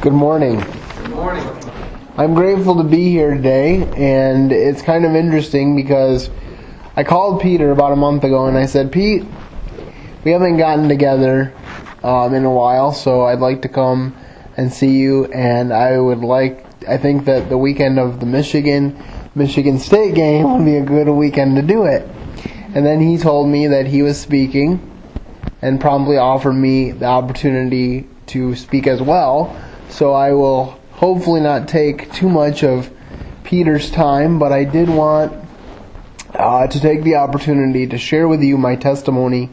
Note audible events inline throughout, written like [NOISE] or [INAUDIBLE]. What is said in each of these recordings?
Good morning. Good morning. I'm grateful to be here today, and it's kind of interesting because I called Peter about a month ago and I said, Pete, we haven't gotten together um, in a while, so I'd like to come and see you, and I would like, I think that the weekend of the Michigan Michigan State game would be a good weekend to do it. And then he told me that he was speaking and promptly offered me the opportunity to speak as well. So I will hopefully not take too much of Peter's time, but I did want uh, to take the opportunity to share with you my testimony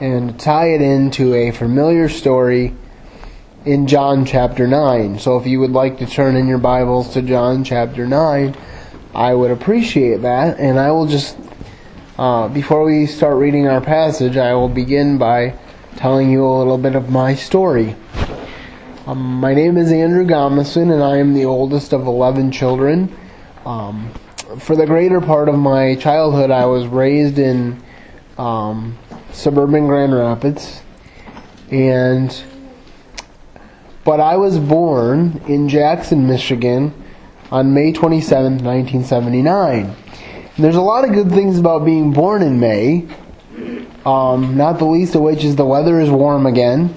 and tie it into a familiar story in John chapter 9. So if you would like to turn in your Bibles to John chapter 9, I would appreciate that. And I will just, uh, before we start reading our passage, I will begin by telling you a little bit of my story. Um, my name is Andrew Gomison, and I am the oldest of 11 children. Um, for the greater part of my childhood, I was raised in um, suburban Grand Rapids, and but I was born in Jackson, Michigan, on May 27, 1979. And there's a lot of good things about being born in May, um, not the least of which is the weather is warm again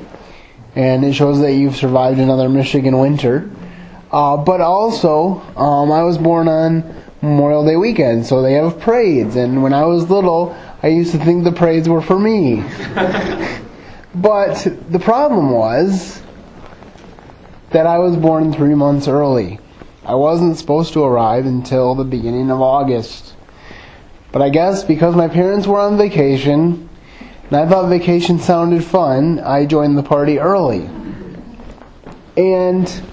and it shows that you've survived another Michigan winter. Uh, but also, um, I was born on Memorial Day weekend, so they have parades. And when I was little, I used to think the parades were for me. [LAUGHS] but the problem was that I was born three months early. I wasn't supposed to arrive until the beginning of August. But I guess because my parents were on vacation, and I thought vacation sounded fun. I joined the party early. And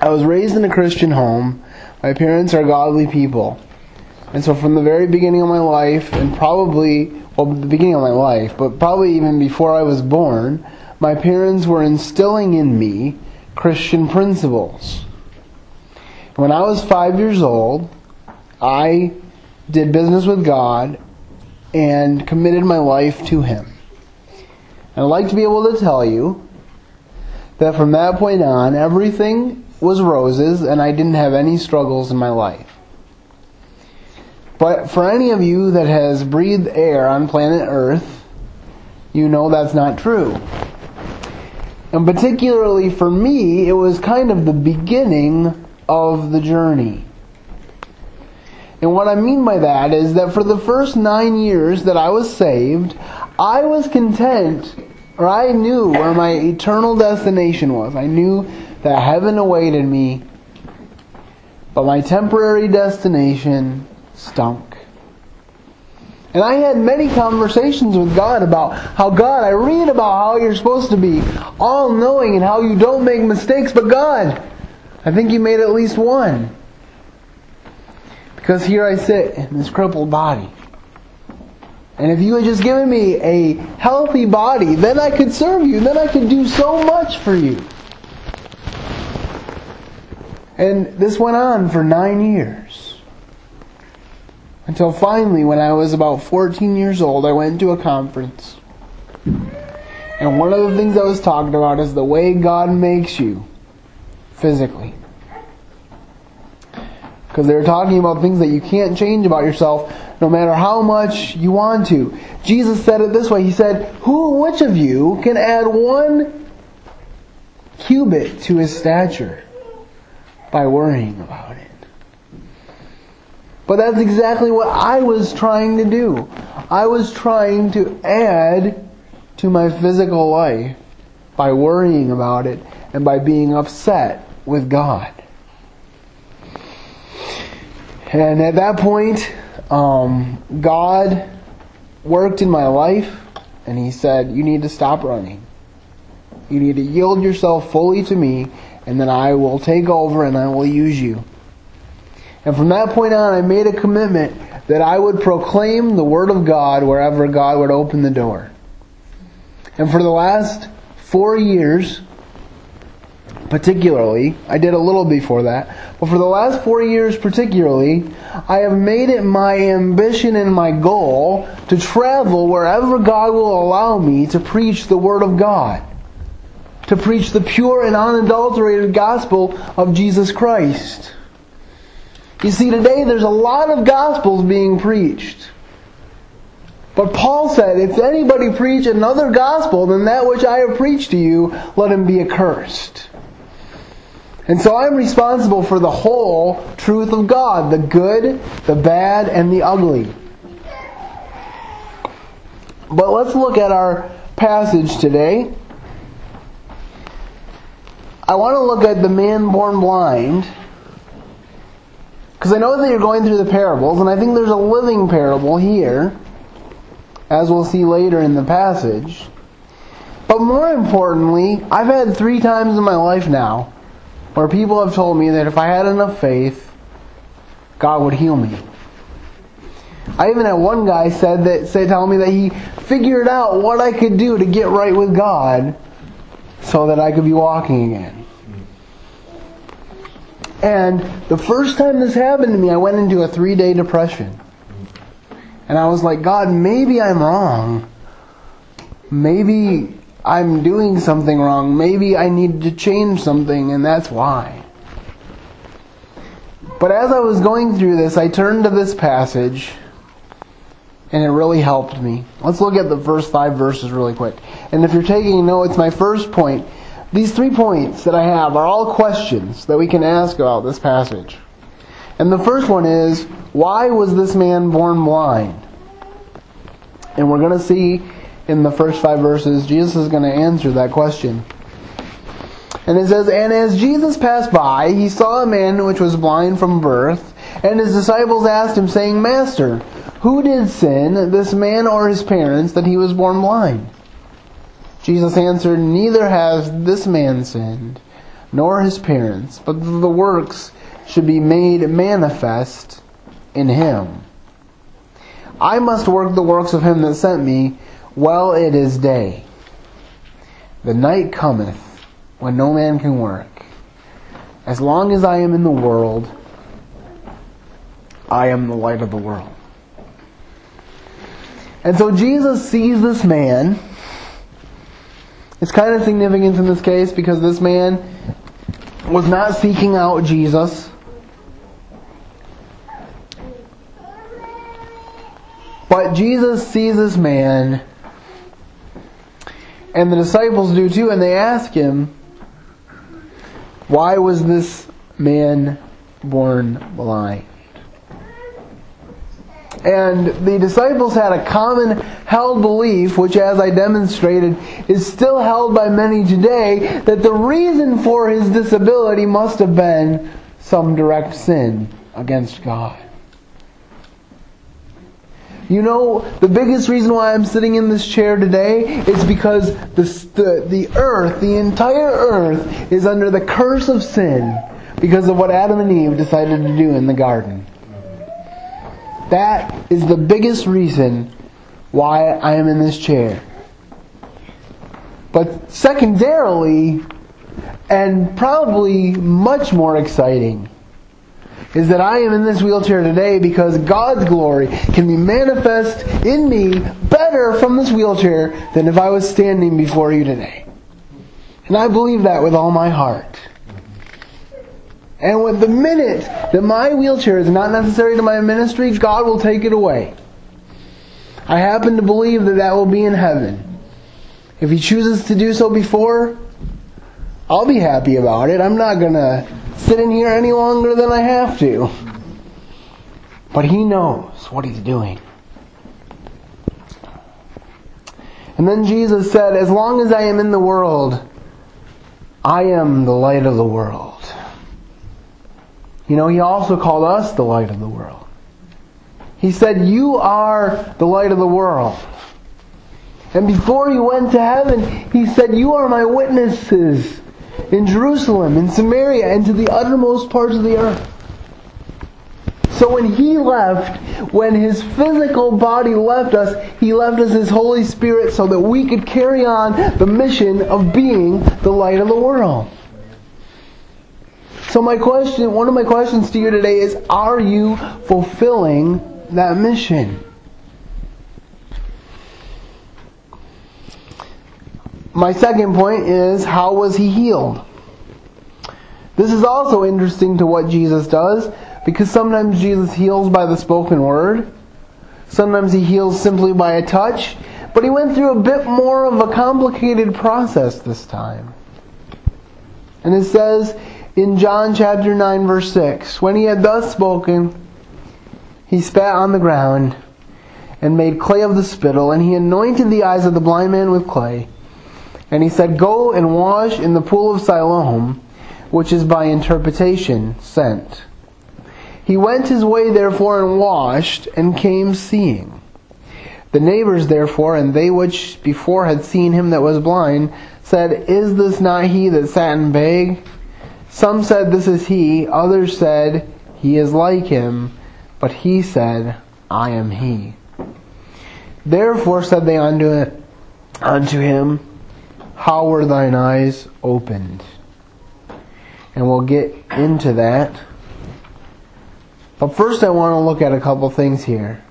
I was raised in a Christian home. My parents are godly people. And so from the very beginning of my life, and probably, well, the beginning of my life, but probably even before I was born, my parents were instilling in me Christian principles. When I was five years old, I did business with God and committed my life to Him. And I'd like to be able to tell you that from that point on, everything was roses and I didn't have any struggles in my life. But for any of you that has breathed air on planet Earth, you know that's not true. And particularly for me, it was kind of the beginning of the journey. And what I mean by that is that for the first nine years that I was saved, I was content, or I knew where my eternal destination was. I knew that heaven awaited me, but my temporary destination stunk. And I had many conversations with God about how God, I read about how you're supposed to be all knowing and how you don't make mistakes, but God, I think you made at least one. Because here I sit in this crippled body. And if you had just given me a healthy body, then I could serve you. Then I could do so much for you. And this went on for nine years. Until finally, when I was about 14 years old, I went to a conference. And one of the things I was talking about is the way God makes you physically because they're talking about things that you can't change about yourself no matter how much you want to. Jesus said it this way. He said, "Who which of you can add one cubit to his stature by worrying about it?" But that's exactly what I was trying to do. I was trying to add to my physical life by worrying about it and by being upset with God. And at that point, um, God worked in my life, and He said, You need to stop running. You need to yield yourself fully to me, and then I will take over and I will use you. And from that point on, I made a commitment that I would proclaim the Word of God wherever God would open the door. And for the last four years, particularly, I did a little before that, but for the last four years particularly, I have made it my ambition and my goal to travel wherever God will allow me to preach the Word of God. to preach the pure and unadulterated gospel of Jesus Christ. You see, today there's a lot of gospels being preached. But Paul said, if anybody preach another gospel than that which I have preached to you, let him be accursed. And so I'm responsible for the whole truth of God, the good, the bad, and the ugly. But let's look at our passage today. I want to look at the man born blind. Because I know that you're going through the parables, and I think there's a living parable here, as we'll see later in the passage. But more importantly, I've had three times in my life now where people have told me that if I had enough faith, God would heal me. I even had one guy said that said tell me that he figured out what I could do to get right with God so that I could be walking again. And the first time this happened to me, I went into a three day depression. And I was like, God, maybe I'm wrong. Maybe I'm doing something wrong. Maybe I need to change something, and that's why. But as I was going through this, I turned to this passage, and it really helped me. Let's look at the first five verses really quick. And if you're taking notes, my first point, these three points that I have are all questions that we can ask about this passage. And the first one is, why was this man born blind? And we're going to see in the first five verses, Jesus is going to answer that question. And it says, And as Jesus passed by, he saw a man which was blind from birth, and his disciples asked him, saying, Master, who did sin, this man or his parents, that he was born blind? Jesus answered, Neither has this man sinned, nor his parents, but the works should be made manifest in him. I must work the works of him that sent me well, it is day. The night cometh when no man can work. As long as I am in the world, I am the light of the world. And so Jesus sees this man. It's kind of significant in this case because this man was not seeking out Jesus. But Jesus sees this man and the disciples do too, and they ask him, Why was this man born blind? And the disciples had a common held belief, which, as I demonstrated, is still held by many today, that the reason for his disability must have been some direct sin against God. You know, the biggest reason why I'm sitting in this chair today is because the, the, the earth, the entire earth, is under the curse of sin because of what Adam and Eve decided to do in the garden. That is the biggest reason why I am in this chair. But secondarily, and probably much more exciting, is that I am in this wheelchair today because God's glory can be manifest in me better from this wheelchair than if I was standing before you today. And I believe that with all my heart. And with the minute that my wheelchair is not necessary to my ministry, God will take it away. I happen to believe that that will be in heaven. If He chooses to do so before, I'll be happy about it. I'm not going to sit in here any longer than I have to. But He knows what He's doing. And then Jesus said, As long as I am in the world, I am the light of the world. You know, He also called us the light of the world. He said, You are the light of the world. And before He went to heaven, He said, You are my witnesses in Jerusalem, in Samaria, and to the uttermost parts of the earth. So when he left, when his physical body left us, he left us his Holy Spirit so that we could carry on the mission of being the light of the world. So my question, one of my questions to you today is, are you fulfilling that mission? My second point is how was he healed? This is also interesting to what Jesus does because sometimes Jesus heals by the spoken word. Sometimes he heals simply by a touch. But he went through a bit more of a complicated process this time. And it says in John chapter 9 verse 6, When he had thus spoken, he spat on the ground and made clay of the spittle, and he anointed the eyes of the blind man with clay. And he said, Go and wash in the pool of Siloam, which is by interpretation sent. He went his way therefore and washed, and came seeing. The neighbors therefore, and they which before had seen him that was blind, said, Is this not he that sat and begged? Some said, This is he. Others said, He is like him. But he said, I am he. Therefore said they unto, unto him, How were thine eyes opened? And we'll get into that. But first, I want to look at a couple things here.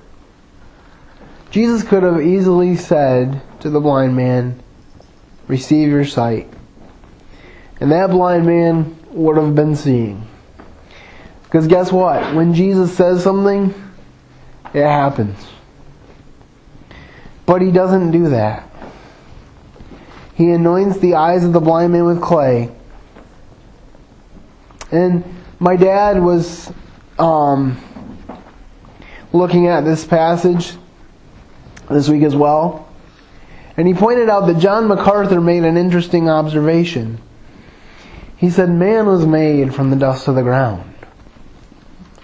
Jesus could have easily said to the blind man, Receive your sight. And that blind man would have been seeing. Because guess what? When Jesus says something, it happens. But he doesn't do that. He anoints the eyes of the blind man with clay. And my dad was um, looking at this passage this week as well. And he pointed out that John MacArthur made an interesting observation. He said, Man was made from the dust of the ground.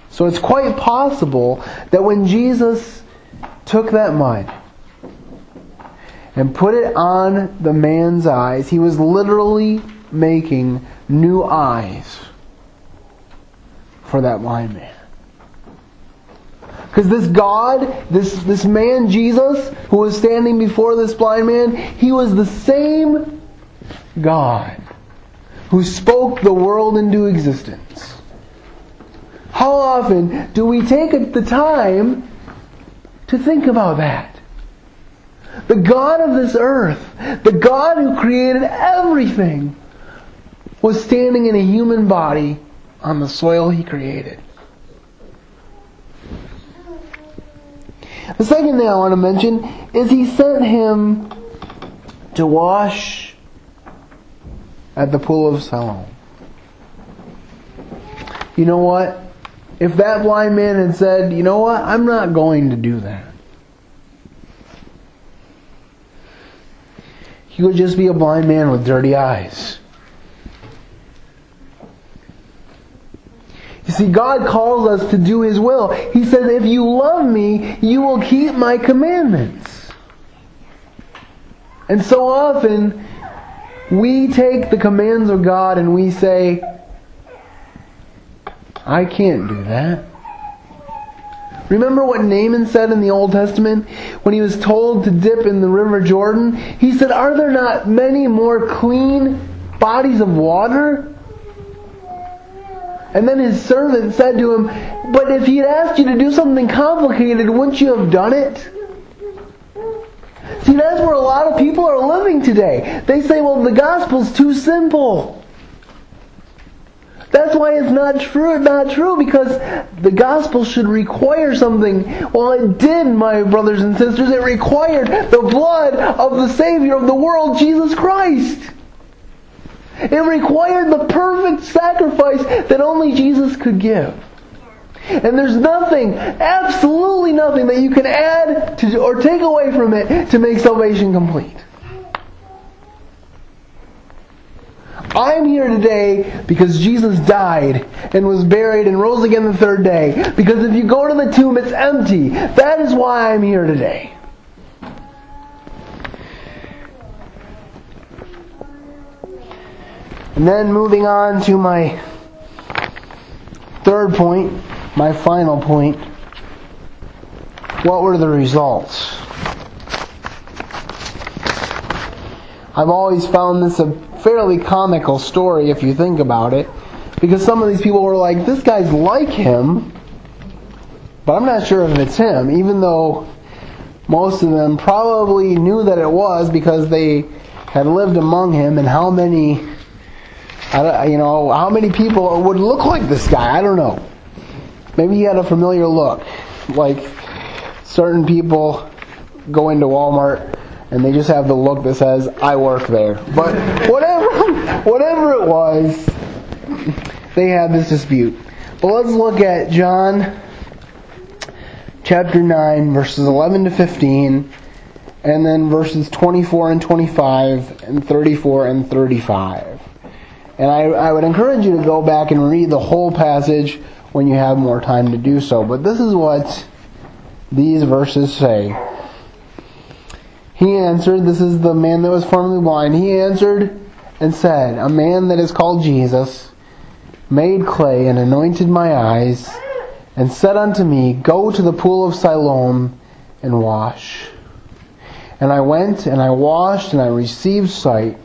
So it's quite possible that when Jesus took that mud and put it on the man's eyes, he was literally making new eyes for that blind man. Because this God, this, this man Jesus, who was standing before this blind man, he was the same God who spoke the world into existence. How often do we take the time to think about that? The God of this earth, the God who created everything, was standing in a human body on the soil he created. The second thing I want to mention is he sent him to wash at the pool of Siloam. You know what? If that blind man had said, you know what, I'm not going to do that. He would just be a blind man with dirty eyes. You see, God calls us to do His will. He says, if you love me, you will keep my commandments. And so often, we take the commands of God and we say, I can't do that. Remember what Naaman said in the Old Testament when he was told to dip in the River Jordan? He said, Are there not many more clean bodies of water? And then his servant said to him, But if he had asked you to do something complicated, wouldn't you have done it? See, that's where a lot of people are living today. They say, well, the gospel's too simple. That's why it's not true, not true, because the gospel should require something. Well, it did, my brothers and sisters. It required the blood of the Savior of the world, Jesus Christ. It required the perfect sacrifice that only Jesus could give. And there's nothing, absolutely nothing that you can add to, or take away from it to make salvation complete. I'm here today because Jesus died and was buried and rose again the third day. Because if you go to the tomb, it's empty. That is why I'm here today. And then moving on to my third point, my final point. What were the results? I've always found this a fairly comical story if you think about it. Because some of these people were like, this guy's like him, but I'm not sure if it's him, even though most of them probably knew that it was because they had lived among him, and how many, you know, how many people would look like this guy? I don't know. Maybe he had a familiar look, like certain people go into Walmart and they just have the look that says "I work there." But whatever, [LAUGHS] whatever it was, they had this dispute. But let's look at John chapter 9, verses 11 to 15, and then verses 24 and 25, and 34 and 35. And I, I would encourage you to go back and read the whole passage when you have more time to do so. But this is what these verses say. He answered, this is the man that was formerly blind. He answered and said, A man that is called Jesus made clay and anointed my eyes and said unto me, Go to the pool of Siloam and wash. And I went and I washed and I received sight.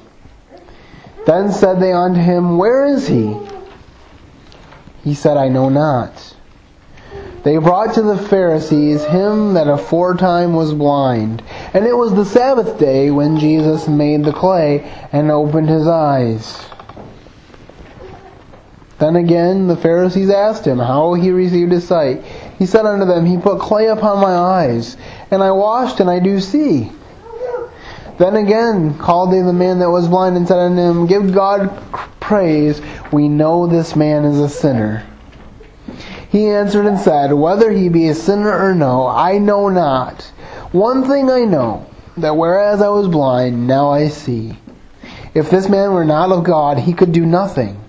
Then said they unto him, Where is he? He said, I know not. They brought to the Pharisees him that aforetime was blind. And it was the Sabbath day when Jesus made the clay and opened his eyes. Then again the Pharisees asked him how he received his sight. He said unto them, He put clay upon my eyes, and I washed, and I do see. Then again called they the man that was blind, and said unto him, Give God praise, we know this man is a sinner. He answered and said, Whether he be a sinner or no, I know not. One thing I know, that whereas I was blind, now I see. If this man were not of God, he could do nothing.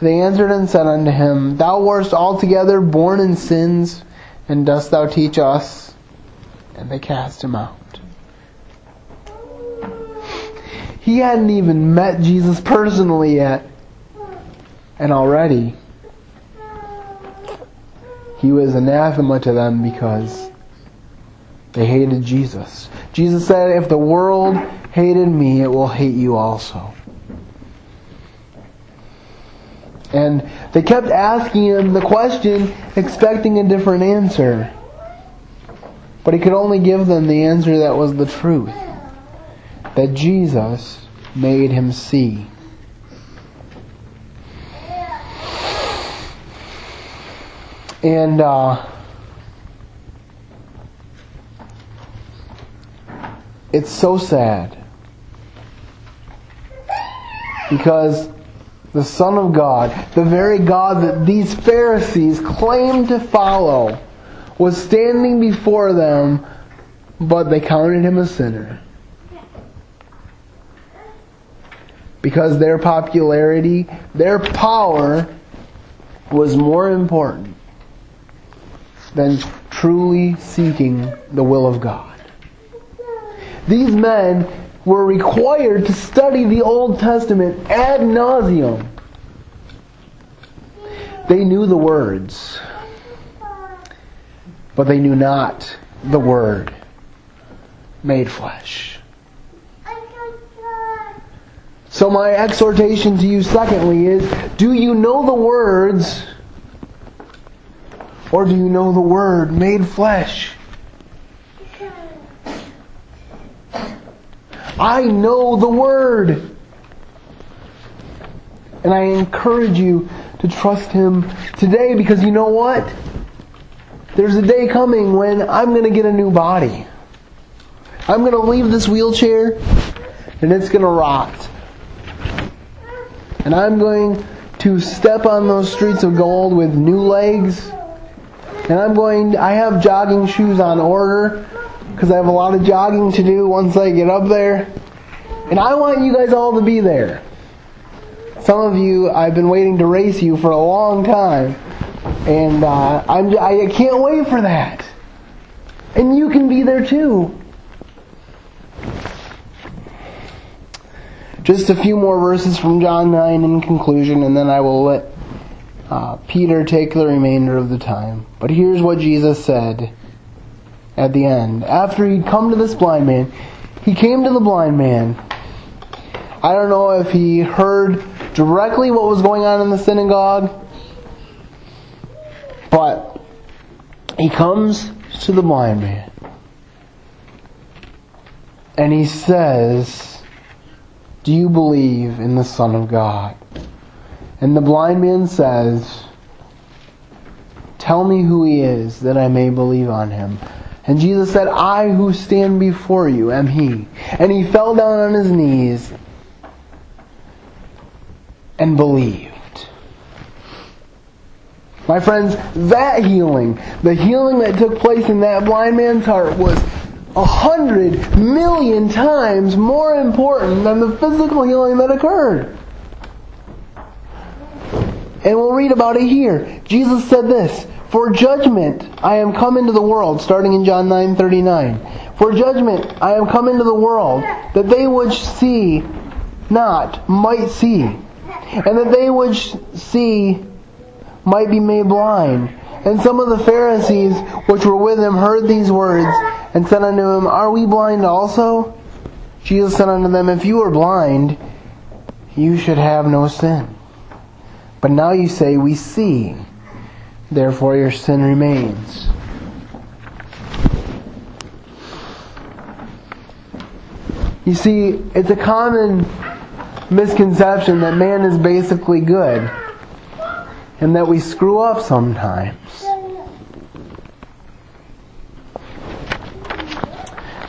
They answered and said unto him, Thou wast altogether born in sins, and dost thou teach us? And they cast him out. He hadn't even met Jesus personally yet. And already he was anathema to them because they hated Jesus. Jesus said, If the world hated me, it will hate you also. And they kept asking him the question, expecting a different answer. But he could only give them the answer that was the truth that Jesus made him see. And uh, it's so sad because the Son of God, the very God that these Pharisees claimed to follow, was standing before them, but they counted him a sinner. Because their popularity, their power was more important than truly seeking the will of God. These men were required to study the Old Testament ad nauseum. They knew the words, but they knew not the Word made flesh. So, my exhortation to you, secondly, is do you know the words or do you know the Word made flesh? I know the Word. And I encourage you to trust Him today because you know what? There's a day coming when I'm going to get a new body. I'm going to leave this wheelchair and it's going to rot. And I'm going to step on those streets of gold with new legs and I'm going, I have jogging shoes on order because I have a lot of jogging to do once I get up there. And I want you guys all to be there. Some of you, I've been waiting to race you for a long time. And uh, I'm, I can't wait for that. And you can be there too. Just a few more verses from John 9 in conclusion, and then I will let uh, Peter take the remainder of the time. But here's what Jesus said at the end. After he'd come to this blind man, he came to the blind man. I don't know if he heard directly what was going on in the synagogue, but he comes to the blind man and he says, Do you believe in the Son of God? And the blind man says, Tell me who he is, that I may believe on him. And Jesus said, I who stand before you am he. And he fell down on his knees and believed. My friends, that healing, the healing that took place in that blind man's heart was a hundred million times more important than the physical healing that occurred. And we'll read about it here. Jesus said this, For judgment I am come into the world, starting in John 9:39. For judgment I am come into the world, that they which see not might see, and that they which see might be made blind. And some of the Pharisees which were with him heard these words, and said unto him, Are we blind also? Jesus said unto them, If you were blind, you should have no sin. But now you say, We see, therefore your sin remains. You see, it's a common misconception that man is basically good and that we screw up sometimes.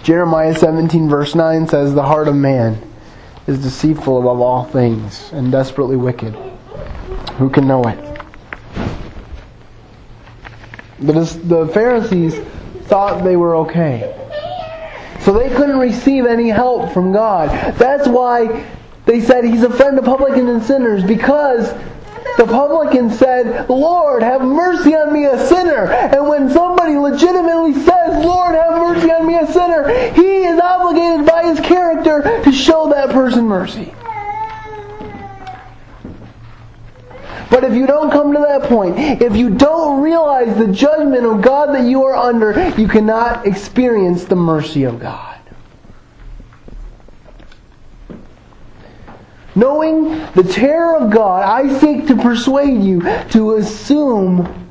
Jeremiah 17, verse 9 says, The heart of man is deceitful above all things and desperately wicked. Who can know it? The Pharisees thought they were okay. So they couldn't receive any help from God. That's why they said he's a friend of publicans and sinners because the publican said, Lord, have mercy on me, a sinner. And when somebody legitimately says, Lord, have mercy on me, a sinner, he is obligated by his character to show that person mercy. But if you don't come to that point, if you don't realize the judgment of God that you are under, you cannot experience the mercy of God. Knowing the terror of God, I seek to persuade you to assume,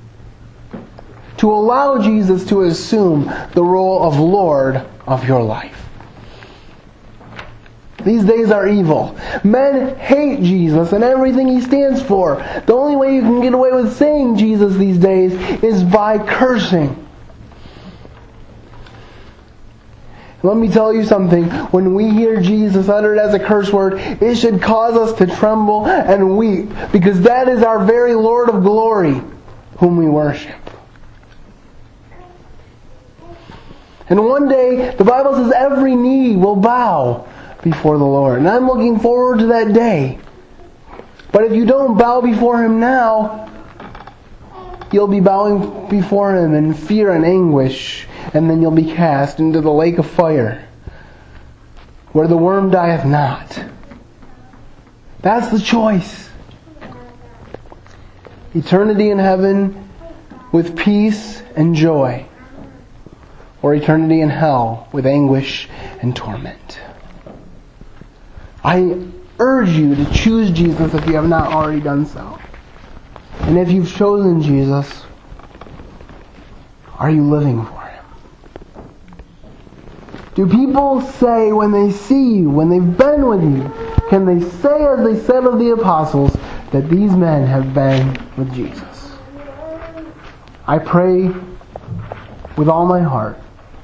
to allow Jesus to assume the role of Lord of your life. These days are evil. Men hate Jesus and everything he stands for. The only way you can get away with saying Jesus these days is by cursing. Let me tell you something. When we hear Jesus uttered as a curse word, it should cause us to tremble and weep because that is our very Lord of glory whom we worship. And one day, the Bible says every knee will bow before the Lord. And I'm looking forward to that day. But if you don't bow before Him now, you'll be bowing before Him in fear and anguish and then you'll be cast into the lake of fire, where the worm dieth not. That's the choice. Eternity in heaven with peace and joy, or eternity in hell with anguish and torment. I urge you to choose Jesus if you have not already done so. And if you've chosen Jesus, are you living for Him? do people say when they see you, when they've been with you, can they say as they said of the apostles, that these men have been with Jesus? I pray with all my heart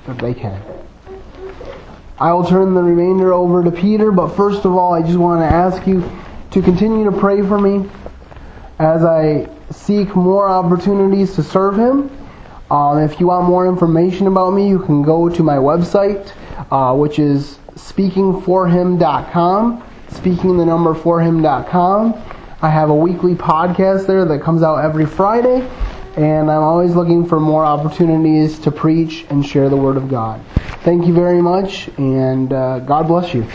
that they can. I will turn the remainder over to Peter, but first of all, I just want to ask you to continue to pray for me as I seek more opportunities to serve Him. Um, if you want more information about me, you can go to my website, uh, which is speakingforhim.com, speaking the number. I have a weekly podcast there that comes out every Friday, and I'm always looking for more opportunities to preach and share the Word of God. Thank you very much, and uh, God bless you.